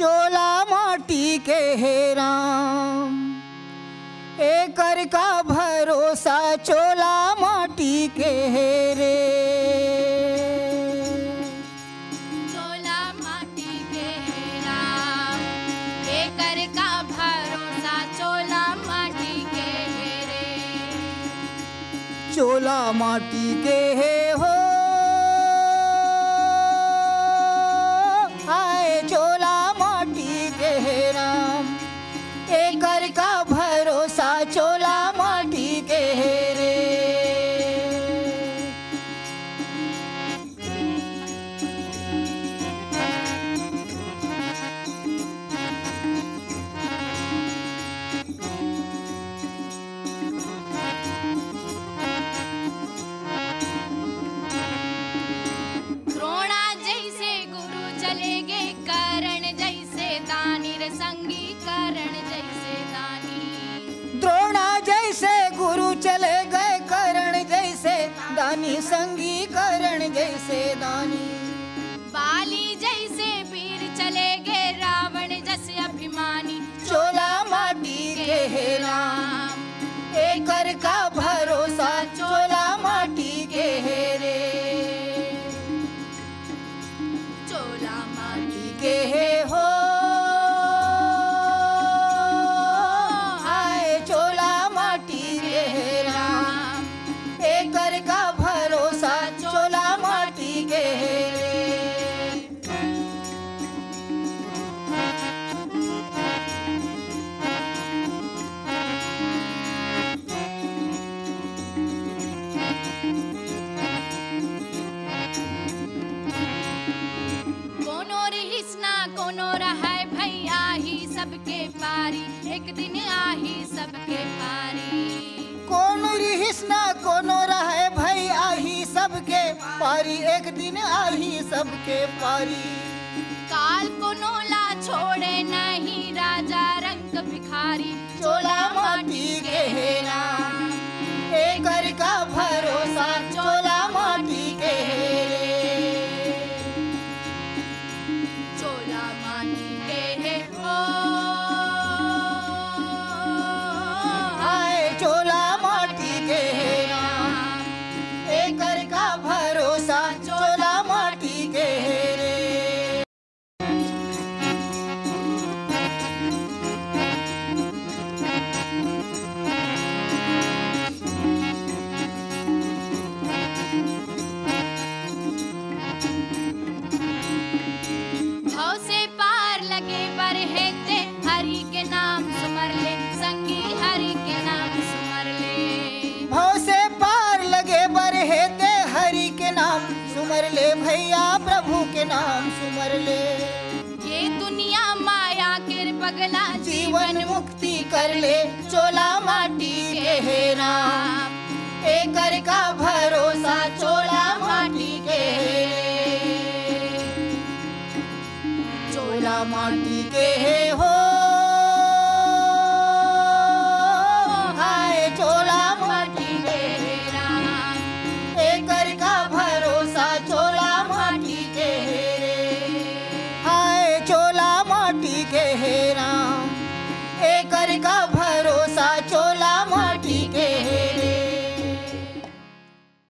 चोला माटी के हे राम। एकर का भरोसा चोला माटी के हे रे। चोला माटी के है राम। एकर का भरोसा चोला माटी के है रे। चोला माटी के हे हो संगी करण जैसे दानी द्रोणा जैसे गुरु चले गए करण जैसे दानी संगी करण जैसे दानी। बाली जैसे वीर चले गए रावण जैसे अभिमानी। चोला माटी के हे राम एकर का भरोसा चोला माटी के हे रे। चोला माटी के हे सबके पारी एक दिन आही सबके पारी। कौन रिहिसना कोनो रहे भाई आही सबके पारी एक दिन आही सबके पारी। काल को ला छोड़े नहीं राजा रंग भिखारी। चोला नाम सुमर ले भैया प्रभु के नाम सुमर ले। ये दुनिया माया के पगला जीवन मुक्ति कर ले चोला माटी के हे राम। एक का भरोसा चोला let it go.